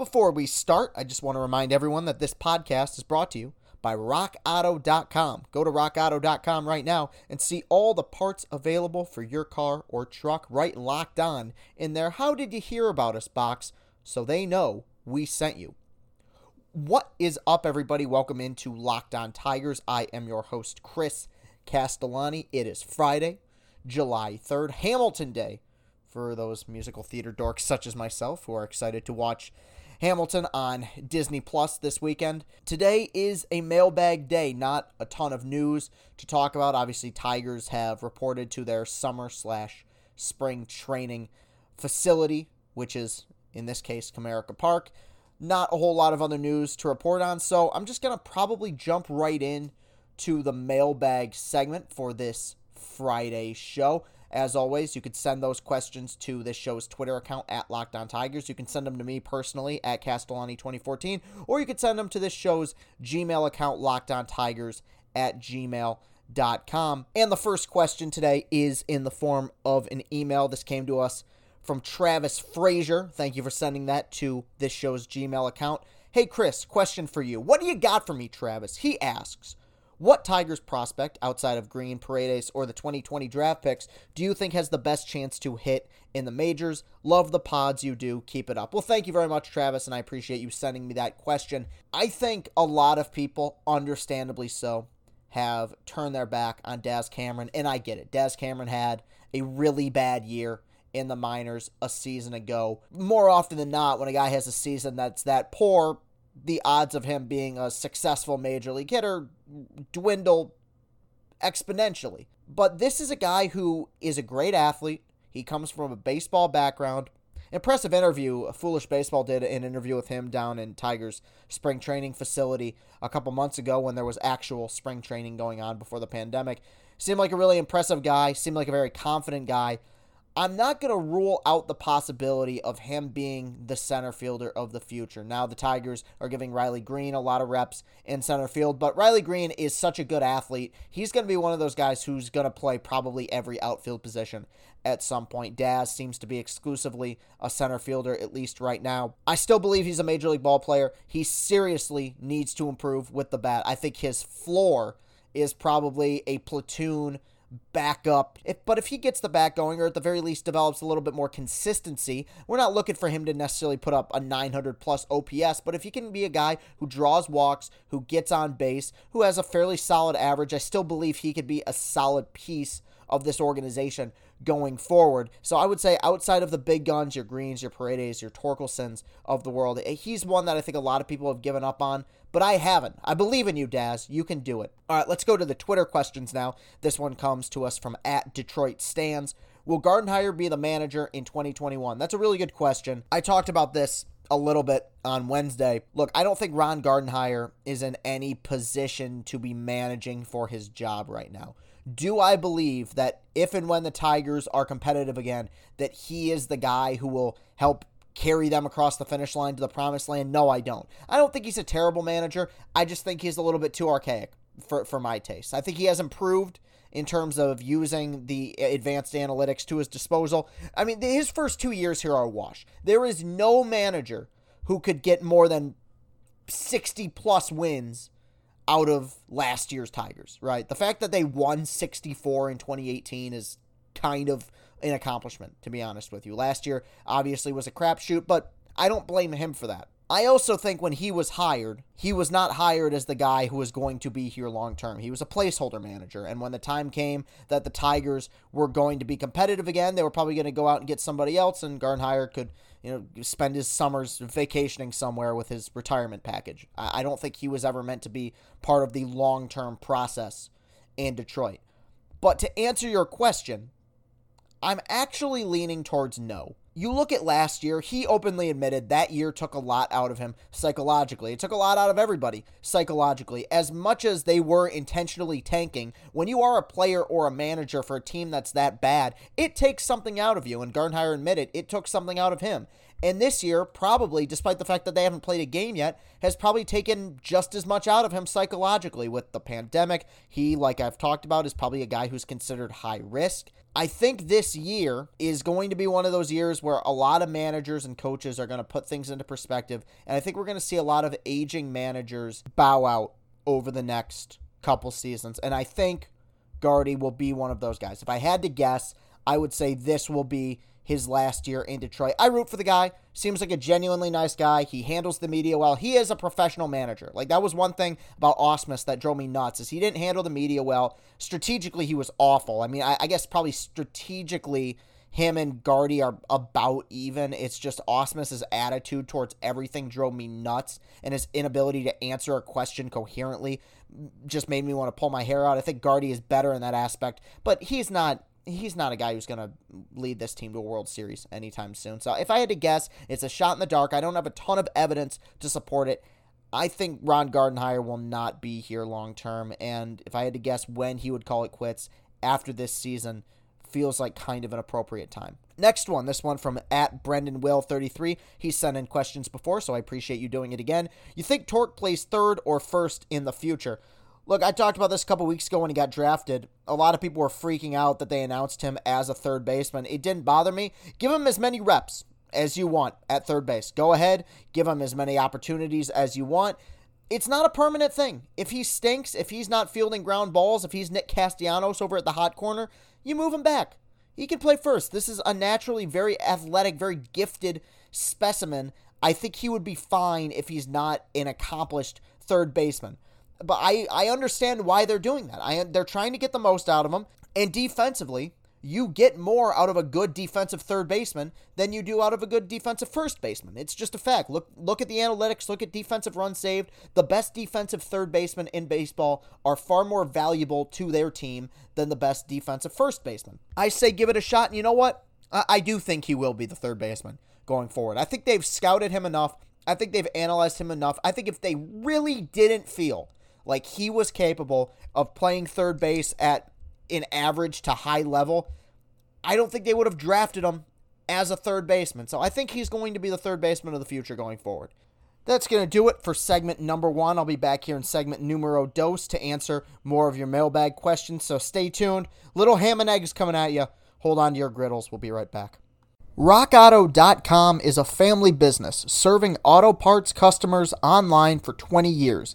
Before we start, I just want to remind everyone that this podcast is brought to you by rockauto.com. Go to rockauto.com right now and see all the parts available for your car or truck write locked on in their How Did You Hear About Us box so they know we sent you. What is up, everybody? Welcome into Locked On Tigers. I am your host, Chris Castellani. It is Friday, July 3rd, Hamilton Day for those musical theater dorks such as myself who are excited to watch Hamilton on Disney Plus this weekend. Today is a mailbag day, not a ton of news to talk about. Obviously, Tigers have reported to their summer slash spring training facility, which is in this case Comerica Park. Not a whole lot of other news to report on, so I'm just gonna probably jump right in to the mailbag segment for this Friday show. As always, you could send those questions to this show's Twitter account at Locked On Tigers. You can send them to me personally at Castellani2014, or you could send them to this show's Gmail account, Locked On Tigers at gmail.com. And the first question today is in the form of an email. This came to us from Travis Frazier. Thank you for sending that to this show's Gmail account. Hey, Chris, question for you. What do you got for me, Travis? He asks, what Tigers prospect, outside of Greene, Paredes, or the 2020 draft picks, do you think has the best chance to hit in the majors? Love the pods you do. Keep it up. Well, thank you very much, Travis, and I appreciate you sending me that question. I think a lot of people, understandably so, have turned their back on Daz Cameron, and I get it. Daz Cameron had a really bad year in the minors a season ago. More often than not, when a guy has a season that's that poor, the odds of him being a successful major league hitter dwindle exponentially. But this is a guy who is a great athlete. He comes from a baseball background. Impressive interview. Foolish Baseball did an interview with him down in Tigers spring training facility a couple months ago when there was actual spring training going on before the pandemic. Seemed like a really impressive guy, seemed like a very confident guy. I'm not going to rule out the possibility of him being the center fielder of the future. Now, the Tigers are giving Riley Greene a lot of reps in center field, but Riley Greene is such a good athlete. He's going to be one of those guys who's going to play probably every outfield position at some point. Daz seems to be exclusively a center fielder, at least right now. I still believe he's a major league ball player. He seriously needs to improve with the bat. I think his floor is probably a platoon backup. If, but if he gets the bat going, or at the very least develops a little bit more consistency, we're not looking for him to necessarily put up a 900 plus OPS. But if he can be a guy who draws walks, who gets on base, who has a fairly solid average, I still believe he could be a solid piece of this organization going forward. So I would say outside of the big guns, your Greenes, your Paredes, your Torkelsons of the world, eh, he's one that I think a lot of people have given up on, but I haven't. I believe in you, Daz. You can do it. All right, let's go to the Twitter questions now. This one comes to us from at Detroit Stands. Will Gardenhire be the manager in 2021? That's a really good question. I talked about this a little bit on Wednesday. Look, I don't think Ron Gardenhire is in any position to be managing for his job right now. Do I believe that if and when the Tigers are competitive again, that he is the guy who will help carry them across the finish line to the promised land? No, I don't. I don't think he's a terrible manager. I just think he's a little bit too archaic for, for my taste. I think he has improved in terms of using the advanced analytics to his disposal. I mean, his first two years here are wash. There is no manager who could get more than 60 plus wins out of last year's Tigers, right? The fact that they won 64 in 2018 is kind of an accomplishment, to be honest with you. Last year obviously was a crapshoot, but I don't blame him for that. I also think when he was hired, he was not hired as the guy who was going to be here long term. He was a placeholder manager. And when the time came that the Tigers were going to be competitive again, they were probably going to go out and get somebody else, and Gardenhire could, you know, spend his summers vacationing somewhere with his retirement package. I don't think he was ever meant to be part of the long term process in Detroit. But to answer your question, I'm actually leaning towards no you look at last year, he openly admitted that year took a lot out of him psychologically. It took a lot out of everybody psychologically. As much as they were intentionally tanking, when you are a player or a manager for a team that's that bad, it takes something out of you. And Gardenhire admitted it took something out of him. And this year, probably, despite the fact that they haven't played a game yet, has probably taken just as much out of him psychologically with the pandemic. He, like I've talked about, is probably a guy who's considered high risk. I think this year is going to be one of those years where a lot of managers and coaches are going to put things into perspective. And I think we're going to see a lot of aging managers bow out over the next couple seasons. And I think Guardy will be one of those guys. If I had to guess, I would say this will be his last year in Detroit. I root for the guy. Seems like a genuinely nice guy. He handles the media well. He is a professional manager. Like that was one thing about Ausmus that drove me nuts is he didn't handle the media well. Strategically, he was awful. I mean, I, I guess probably strategically him and Guardy are about even. It's just Ausmus's attitude towards everything drove me nuts, and his inability to answer a question coherently just made me want to pull my hair out. I think Guardy is better in that aspect, but he's not he's not a guy who's going to lead this team to a World Series anytime soon. So if I had to guess, it's a shot in the dark. I don't have a ton of evidence to support it. I think Ron Gardenhire will not be here long term, and if I had to guess when he would call it quits after this season, feels like kind of an appropriate time. Next one, this one from at Brendan Will 33. He sent in questions before, so I appreciate you doing it again. You think Tork plays third or first in the future? Look, I talked about this a couple weeks ago when he got drafted. A lot of people were freaking out that they announced him as a third baseman. It didn't bother me. Give him as many reps as you want at third base. Go ahead, give him as many opportunities as you want. It's not a permanent thing. If he stinks, if he's not fielding ground balls, if he's Nick Castellanos over at the hot corner, you move him back. He can play first. This is a naturally very athletic, very gifted specimen. I think he would be fine if he's not an accomplished third baseman but I, I understand why they're doing that. I they're trying to get the most out of him. And defensively, you get more out of a good defensive third baseman than you do out of a good defensive first baseman. It's just a fact. Look look at the analytics, look at defensive runs saved. The best defensive third basemen in baseball are far more valuable to their team than the best defensive first baseman. I say give it a shot, and you know what? I, I do think he will be the third baseman going forward. I think they've scouted him enough. I think they've analyzed him enough. I think if they really didn't feel like he was capable of playing third base at an average to high level, I don't think they would have drafted him as a third baseman. So I think he's going to be the third baseman of the future going forward. That's going to do it for segment number one. I'll be back here in segment numero dos to answer more of your mailbag questions. So stay tuned. Little ham and eggs coming at you. Hold on to your griddles. We'll be right back. RockAuto.com is a family business serving auto parts customers online for 20 years.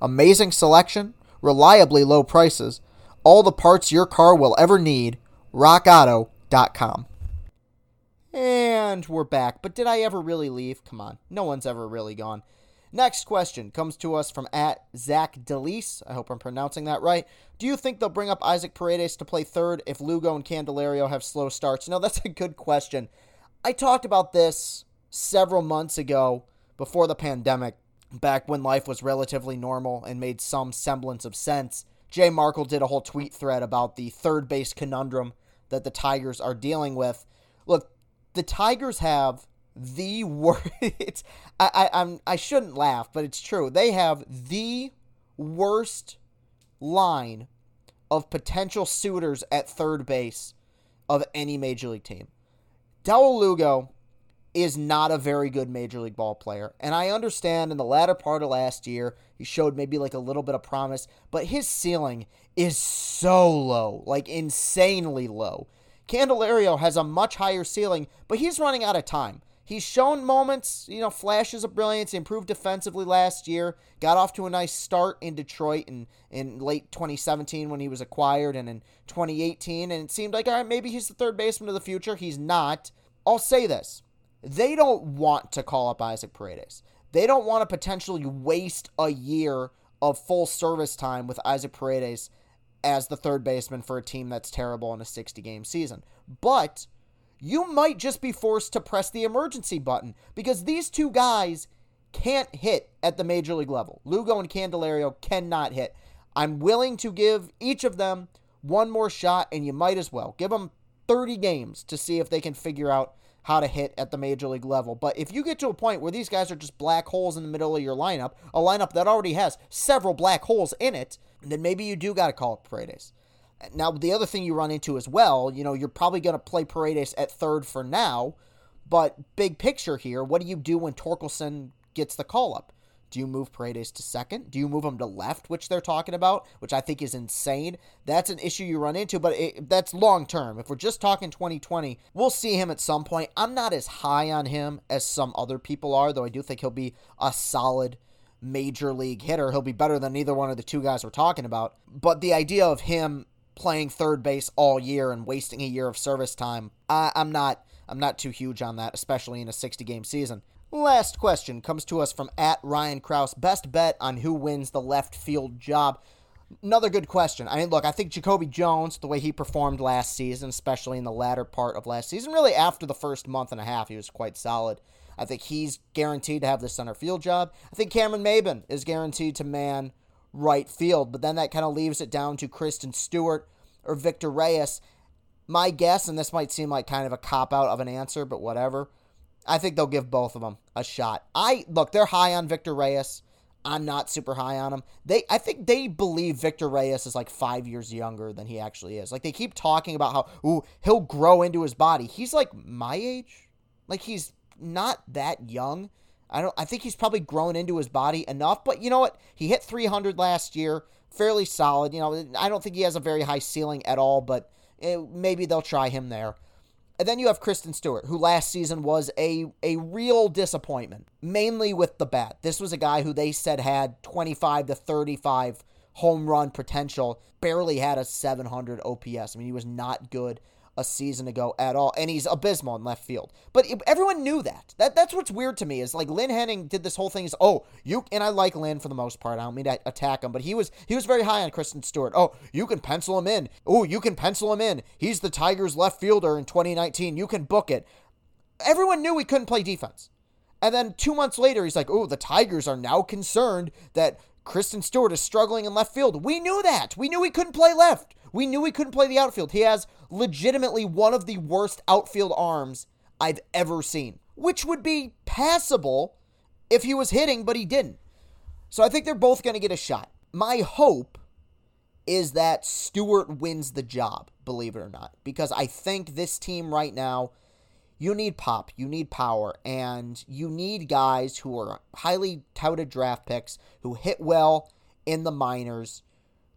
Amazing selection, reliably low prices, all the parts your car will ever need. RockAuto.com. And we're back. But did I ever really leave? Come on. No one's ever really gone. Next question comes to us from at Zach Delise. I hope I'm pronouncing that right. Do you think they'll bring up Isaac Paredes to play third if Lugo and Candelario have slow starts? No, that's a good question. I talked about this several months ago before the pandemic back when life was relatively normal and made some semblance of sense. Jay Markle did a whole tweet thread about the third base conundrum that the Tigers are dealing with. Look, the Tigers have the worst. I, I I'm I shouldn't laugh, but it's true. They have the worst line of potential suitors at third base of any major league team. Dawel Lugo is not a very good major league ball player. And I understand in the latter part of last year, he showed maybe like a little bit of promise, but his ceiling is so low, like insanely low. Candelario has a much higher ceiling, but he's running out of time. he's shown moments, you know, flashes of brilliance. Improved defensively last year, got off to a nice start in Detroit in, in late 2017 when he was acquired, and in 2018. And it seemed like, all right, maybe he's the third baseman of the future. He's not. I'll say this they don't want to call up Isaac Paredes. They don't want to potentially waste a year of full service time with Isaac Paredes as the third baseman for a team that's terrible in a 60 game season. But you might just be forced to press the emergency button because these two guys can't hit at the major league level. Lugo and Candelario cannot hit. I'm willing to give each of them one more shot, and you might as well give them 30 games to see if they can figure out how to hit at the major league level. But if you get to a point where these guys are just black holes in the middle of your lineup, a lineup that already has several black holes in it, then maybe you do got to call up Paredes. Now, the other thing you run into as well, you know, you're probably going to play Paredes at third for now, but big picture here, what do you do when Torkelson gets the call up? Do you move Paredes to second? Do you move him to left, which they're talking about, which I think is insane? That's an issue you run into, but it, that's long term. If we're just talking 2020, we'll see him at some point. I'm not as high on him as some other people are, though I do think he'll be a solid major league hitter. He'll be better than either one of the two guys we're talking about. But the idea of him playing third base all year and wasting a year of service time, I, I'm not I'm not too huge on that, especially in a 60 game season. Last question comes to us from at Ryan Kraus. Best bet on who wins the left field job. Another good question. I mean, look, I think Jacoby Jones, the way he performed last season, especially in the latter part of last season, really after the first month and a half, he was quite solid. I think he's guaranteed to have the center field job. I think Cameron Maybin is guaranteed to man right field, but then that kind of leaves it down to Christin Stewart or Victor Reyes. My guess, and this might seem like kind of a cop out of an answer, but whatever. I think they'll give both of them a shot. I look, they're high on Victor Reyes. I'm not super high on him. They I think they believe Victor Reyes is like 5 years younger than he actually is. Like they keep talking about how ooh, he'll grow into his body. He's like my age. Like he's not that young. I don't I think he's probably grown into his body enough, but you know what? He hit 300 last year, fairly solid. You know, I don't think he has a very high ceiling at all, but it, maybe they'll try him there. And then you have Christin Stewart, who last season was a, a real disappointment, mainly with the bat. This was a guy who they said had 25 to 35 home run potential, barely had a 700 OPS. I mean, he was not good a season ago at all, and he's abysmal in left field. But everyone knew that. That that's what's weird to me is like Lynn Henning did this whole thing. Is oh you and I like Lynn for the most part. I don't mean to attack him, but he was he was very high on Christin Stewart. Oh, you can pencil him in. Oh, you can pencil him in. He's the Tigers left fielder in 2019. You can book it. Everyone knew he couldn't play defense. And then two months later, he's like, oh, the Tigers are now concerned that Christin Stewart is struggling in left field. We knew that. We knew he couldn't play left. We knew he couldn't play the outfield. He has legitimately one of the worst outfield arms I've ever seen, which would be passable if he was hitting, but he didn't. So I think they're both going to get a shot. My hope is that Stewart wins the job, believe it or not, because I think this team right now, you need pop, you need power, and you need guys who are highly touted draft picks who hit well in the minors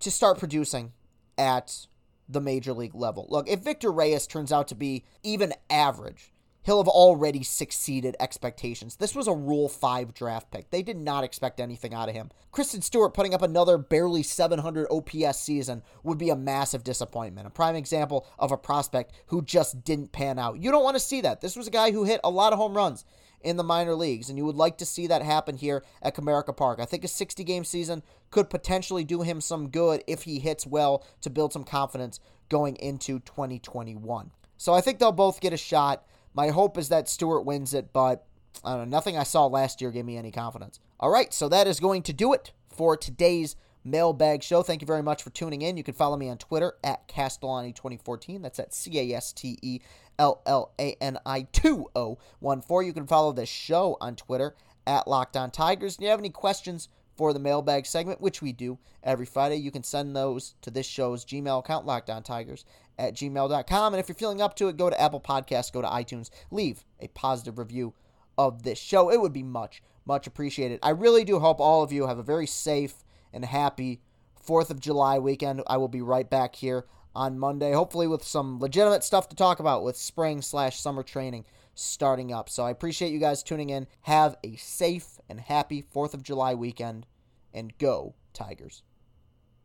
to start producing at the major league level. Look, if Victor Reyes turns out to be even average, he'll have already succeeded expectations. This was a Rule 5 draft pick. They did not expect anything out of him. Christin Stewart putting up another barely 700 OPS season would be a massive disappointment. A prime example of a prospect who just didn't pan out. You don't want to see that. This was a guy who hit a lot of home runs in the minor leagues, and you would like to see that happen here at Comerica Park. I think a 60 game season could potentially do him some good if he hits well to build some confidence going into 2021. So I think they'll both get a shot. My hope is that Stewart wins it, but I don't know, nothing I saw last year gave me any confidence. All right, so that is going to do it for today's mailbag show. Thank you very much for tuning in. You can follow me on Twitter at Castellani2014. That's at C A S T E L L A N I 2014. You can follow this show on Twitter at Locked On Tigers. If you have any questions for the mailbag segment, which we do every Friday, you can send those to this show's Gmail account, Tigers at gmail.com. And if you're feeling up to it, go to Apple Podcasts, go to iTunes, leave a positive review of this show. It would be much, much appreciated. I really do hope all of you have a very safe and happy 4th of July weekend. I will be right back here on Monday, hopefully with some legitimate stuff to talk about with spring slash summer training starting up. So I appreciate you guys tuning in. Have a safe and happy 4th of July weekend, and go, Tigers.